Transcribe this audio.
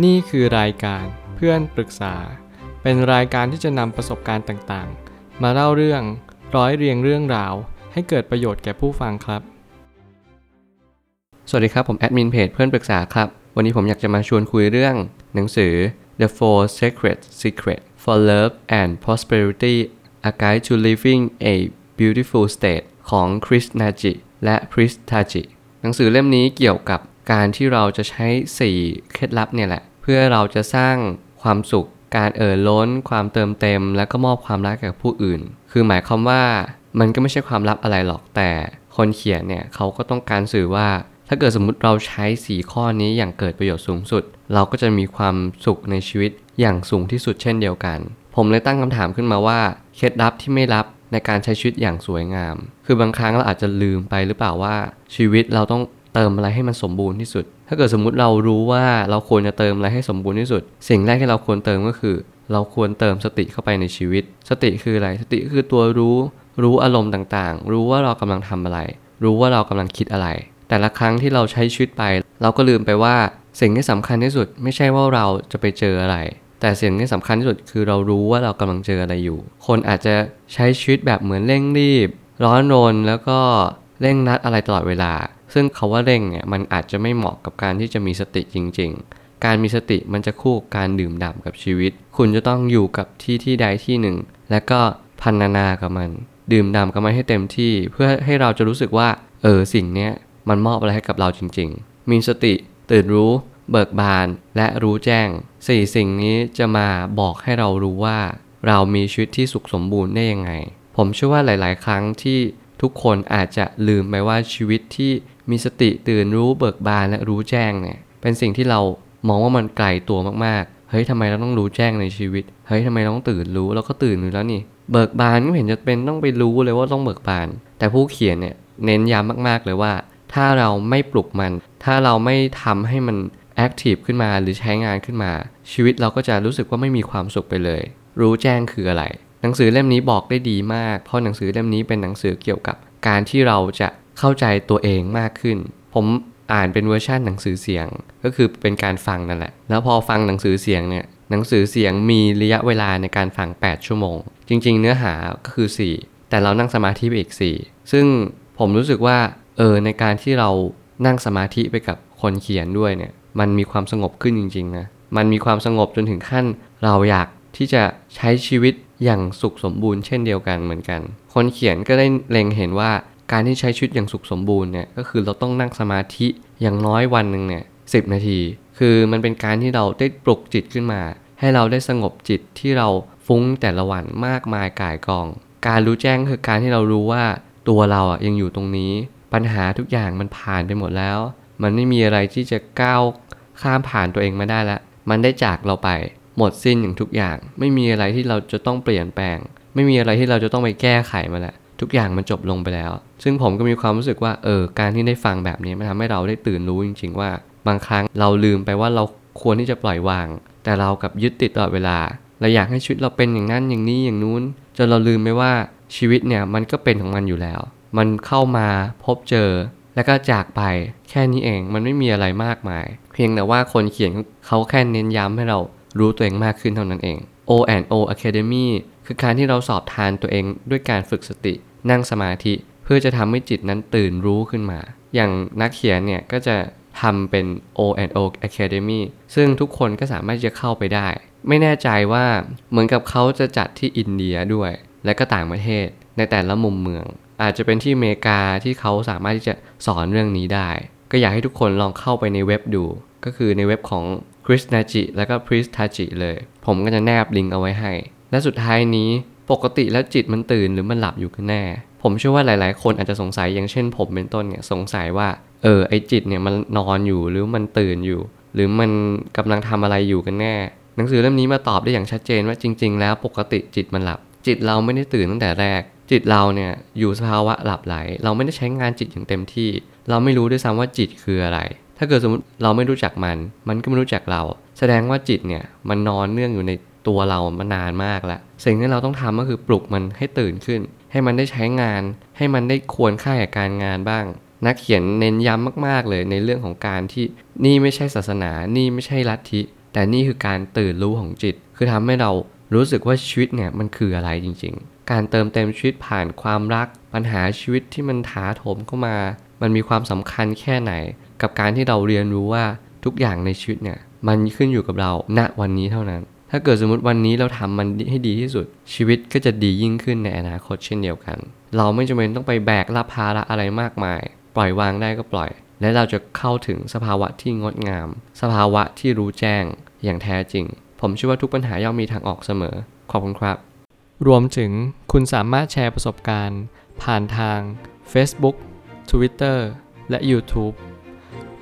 นี่คือรายการเพื่อนปรึกษา เป็นรายการที่จะนำประสบการณ์ต่างๆ มาเล่าเรื่องร้อยเรียงเรื่องราว ให้เกิดประโยชน์แก่ผู้ฟังครับ สวัสดีครับ ผมแอดมินเพจเพื่อนปรึกษาครับ วันนี้ผมอยากจะมาชวนคุยเรื่อง หนังสือ The Four Sacred Secrets for Love and Prosperity A Guide to Living a Beautiful State ของ Chris Naji และ Chris Taji หนังสือเล่มนี้เกี่ยวกับ การที่เราจะใช้ 4 เคล็ดลับเนี่ยแหละ เพื่อเราจะสร้างความสุข การเอ่อล้น ความเติมเต็ม และก็มอบความรักแก่ผู้อื่น คือหมายความว่ามันก็ไม่ใช่ความลับอะไรหรอกแต่คนเขียนเนี่ยเขาก็ต้องการสื่อว่า ถ้าเกิดสมมุติเราใช้ 4 ข้อนี้อย่างเกิดประโยชน์สูงสุด เราก็จะมีความสุขในชีวิตอย่างสูงที่สุดเช่นเดียวกัน ผมเลยตั้งคำถามขึ้นมาว่าเคล็ดลับที่ไม่ลับในการใช้ชีวิตอย่างสวยงาม คือบางครั้งเราอาจจะลืมไปหรือเปล่าว่าชีวิตเราต้อง เติมอะไรให้มันสมบูรณ์ที่สุด ถ้าเกิดสมมุติเรารู้ว่าเราควรจะเติมอะไรให้สมบูรณ์ที่สุด สิ่งแรกที่เราควรเติมก็คือ เราควรเติมสติเข้าไปในชีวิต สติคืออะไร สติคือตัวรู้ รู้อารมณ์ต่างๆ รู้ว่าเรากำลังทำอะไร รู้ว่าเรากำลังคิดอะไร แต่ละครั้งที่เราใช้ชีวิตไป เราก็ลืมไปว่าสิ่งที่สำคัญที่สุด ไม่ใช่ว่าเราจะไปเจออะไร แต่สิ่งที่สำคัญที่สุดคือเรารู้ว่าเรากำลังเจออะไรอยู่ คนอาจจะใช้ชีวิตแบบเหมือนเร่งรีบ ร้อนรนแล้วก็เร่งรัดอะไรตลอดเวลา ซึ่งเขาว่าเร่งเนี่ยมันอาจจะไม่เหมาะกับการที่จะมีสติจริง ๆ การมีสติมันจะคู่กับการดื่มด่ำกับชีวิต คุณจะต้องอยู่กับที่ที่ใดที่หนึ่ง และก็พันนานากับมัน ดื่มด่ำกับมันให้เต็มที่เพื่อให้เราจะรู้สึกว่า เออสิ่งเนี้ยมันมอบอะไรให้กับเราจริง ๆ มีสติตื่นรู้เบิกบานและรู้แจ้งสี่สิ่งนี้จะมาบอกให้เรารู้ว่า เรามีชีวิตที่สุขสมบูรณ์ได้ยังไง ผมเชื่อว่าหลาย ๆ ครั้งที่ ทุกคนอาจจะลืมไปว่าชีวิตที่มีสติตื่นรู้เบิกบานและรู้แจ้งเนี่ยเป็นสิ่งที่เรามองว่ามันไกลตัวมากๆ เฮ้ยทำไมเราต้องรู้แจ้งในชีวิต เฮ้ยทำไมเราต้องตื่นรู้แล้วก็ตื่นอยู่แล้วนี่ เบิกบานก็เห็นจะเป็นต้องไปรู้เลยว่าต้องเบิกบาน แต่ผู้เขียนเนี่ยเน้นย้ำมากๆเลยว่า ถ้าเราไม่ปลุกมัน ถ้าเราไม่ทำให้มันแอคทีฟขึ้นมาหรือใช้งานขึ้นมา ชีวิตเราก็จะรู้สึกว่าไม่มีความสุขไปเลย รู้แจ้งคืออะไร หนังสือเล่มนี้บอกได้ดีมาก เพราะหนังสือเล่มนี้เป็นหนังสือเกี่ยวกับการที่เราจะเข้าใจตัวเองมากขึ้น ผมอ่านเป็นเวอร์ชันหนังสือเสียง ก็คือเป็นการฟังนั่นแหละ แล้วพอฟังหนังสือเสียงเนี่ยหนังสือเสียงมีระยะเวลาในการฟัง 8 ชั่วโมง จริง ๆ เนื้อหาก็คือ 4 แต่เรานั่งสมาธิไปอีก 4 ซึ่งผมรู้สึกว่าเออในการที่เรานั่งสมาธิไปกับคนเขียนด้วยเนี่ยมันมีความสงบขึ้นจริงๆนะมันมีความสงบจนถึงขั้นเราอยากที่จะใช้ชีวิต อย่างสุขสมบูรณ์เช่นเดียวกันเหมือนกัน คนเขียนก็ได้เล็งเห็นว่าการที่ใช้ชีวิตอย่างสุขสมบูรณ์เนี่ยก็คือเราต้องนั่งสมาธิอย่างน้อยวันหนึ่งเนี่ยสินาที คือมันเป็นการที่เราได้ปลุกจิตขึ้นมา ให้เราได้สงบจิตที่เราฟุ้งแต่ละวันมากมายก่ายกอง การรู้แจ้งคือการที่เรารู้ว่าตัวเราอะยังอยู่ตรงนี้ ปัญหาทุกอย่างมันผ่านไปหมดแล้ว มันไม่มีอะไรที่จะก้าวข้ามผ่านตัวเองมาได้ละมันได้จากเราไป หมดสิ้นอย่างทุกอย่าง ไม่มีอะไรที่เราจะต้องเปลี่ยนแปลง ไม่มีอะไรที่เราจะต้องไปแก้ไขมาแล้วทุกอย่างมันจบลงไปแล้ว ซึ่งผมก็มีความรู้สึกว่าเออการที่ได้ฟังแบบนี้มันทำให้เราได้ตื่นรู้จริง ๆ ว่า บางครั้งเราลืมไปว่าเราควรที่จะปล่อยวาง แต่เรากับยึดติดตลอดเวลาเราอยากให้ชีวิตเราเป็นอย่างนั้นอย่างนี้อย่างนู้นจนเราลืมไปว่าชีวิตเนี่ยมันก็เป็นของมันอยู่แล้ว มันเข้ามาพบเจอ แล้วก็จากไปแค่นี้เองมันไม่มีอะไรมากมาย เพียงแต่ว่าคนเขียนเขาแค่เน้นย้ำให้เรา รู้ตัวเองมากขึ้นเท่านั้นเอง O O Academy คือการที่เราสอบทานตัวเองด้วยการฝึกสติ นั่งสมาธิเพื่อจะทำให้จิตนั้นตื่นรู้ขึ้นมา อย่างนักเขียนเนี่ยก็จะทำเป็น O O Academy ซึ่งทุกคนก็สามารถจะเข้าไปได้ ไม่แน่ใจว่าเหมือนกับเขาจะจัดที่อินเดียด้วย และก็ต่างประเทศในแต่ละมุมเมือง อาจจะเป็นที่อเมริกาที่เขาสามารถที่จะสอนเรื่องนี้ได้ ก็อยากให้ทุกคนลองเข้าไปในเว็บดู ก็คือในเว็บของ Chris Naji แล้วก็ Chris Taji เลย ผมก็จะแนบลิงก์เอาไว้ให้ และสุดท้ายนี้ปกติแล้วจิตมันตื่นหรือมันหลับอยู่กันแน่ ผมเชื่อว่าหลาย ๆ คนอาจจะสงสัยอย่างเช่น ผมเป็นต้นเนี่ยสงสัยว่าเออไอจิตเนี่ยมันนอนอยู่หรือมันตื่นอยู่ หรือมันกำลังทำอะไรอยู่กันแน่ หนังสือเล่มนี้มาตอบได้อย่างชัดเจนว่าจริง ๆ แล้วปกติจิตมันหลับ จิตเราไม่ได้ตื่นตั้งแต่แรก จิตเราเนี่ยอยู่สภาวะหลับไหล เราไม่ได้ใช้งานจิตอย่างเต็มที่ เราไม่รู้ด้วยซ้ำว่าจิตคืออะไร ถ้าเกิดสมมติเราไม่รู้จักมัน มันก็ไม่รู้จักเรา แสดงว่าจิตเนี่ยมันนอนเนื่องอยู่ในตัวเรามานานมากแล้ว สิ่งที่เราต้องทำก็คือปลุกมันให้ตื่นขึ้น ให้มันได้ใช้งาน ให้มันได้ควรค่ากับการงานบ้าง นักเขียนเน้นย้ำมาก ๆ เลยในเรื่องของการที่นี่ไม่ใช่ศาสนา นี่ไม่ใช่ลัทธิ แต่นี่คือการตื่นรู้ของจิต คือทำให้เรารู้สึกว่าชีวิตเนี่ยมันคืออะไรจริง ๆ การเติมเต็มชีวิตผ่านความรัก ปัญหาชีวิตที่มันถาโถมเข้ามา มันมีความสำคัญแค่ไหน กับการที่เราเรียนรู้ว่าทุกอย่างในชีวิตเนี่ยมันขึ้นอยู่กับเราณวันนี้เท่านั้น ถ้าเกิดสมมติวันนี้เราทำมันให้ดีที่สุด ชีวิตก็จะดียิ่งขึ้นในอนาคตเช่นเดียวกัน เราไม่จำเป็นต้องไปแบกรับภาระอะไรมากมาย ปล่อยวางได้ก็ปล่อย และเราจะเข้าถึงสภาวะที่งดงาม สภาวะที่รู้แจ้งอย่างแท้จริง ผมเชื่อว่าทุกปัญหาย่อมมีทางออกเสมอ ขอบคุณครับ รวมถึงคุณสามารถแชร์ประสบการณ์ ผ่านทาง Facebook Twitter และ YouTube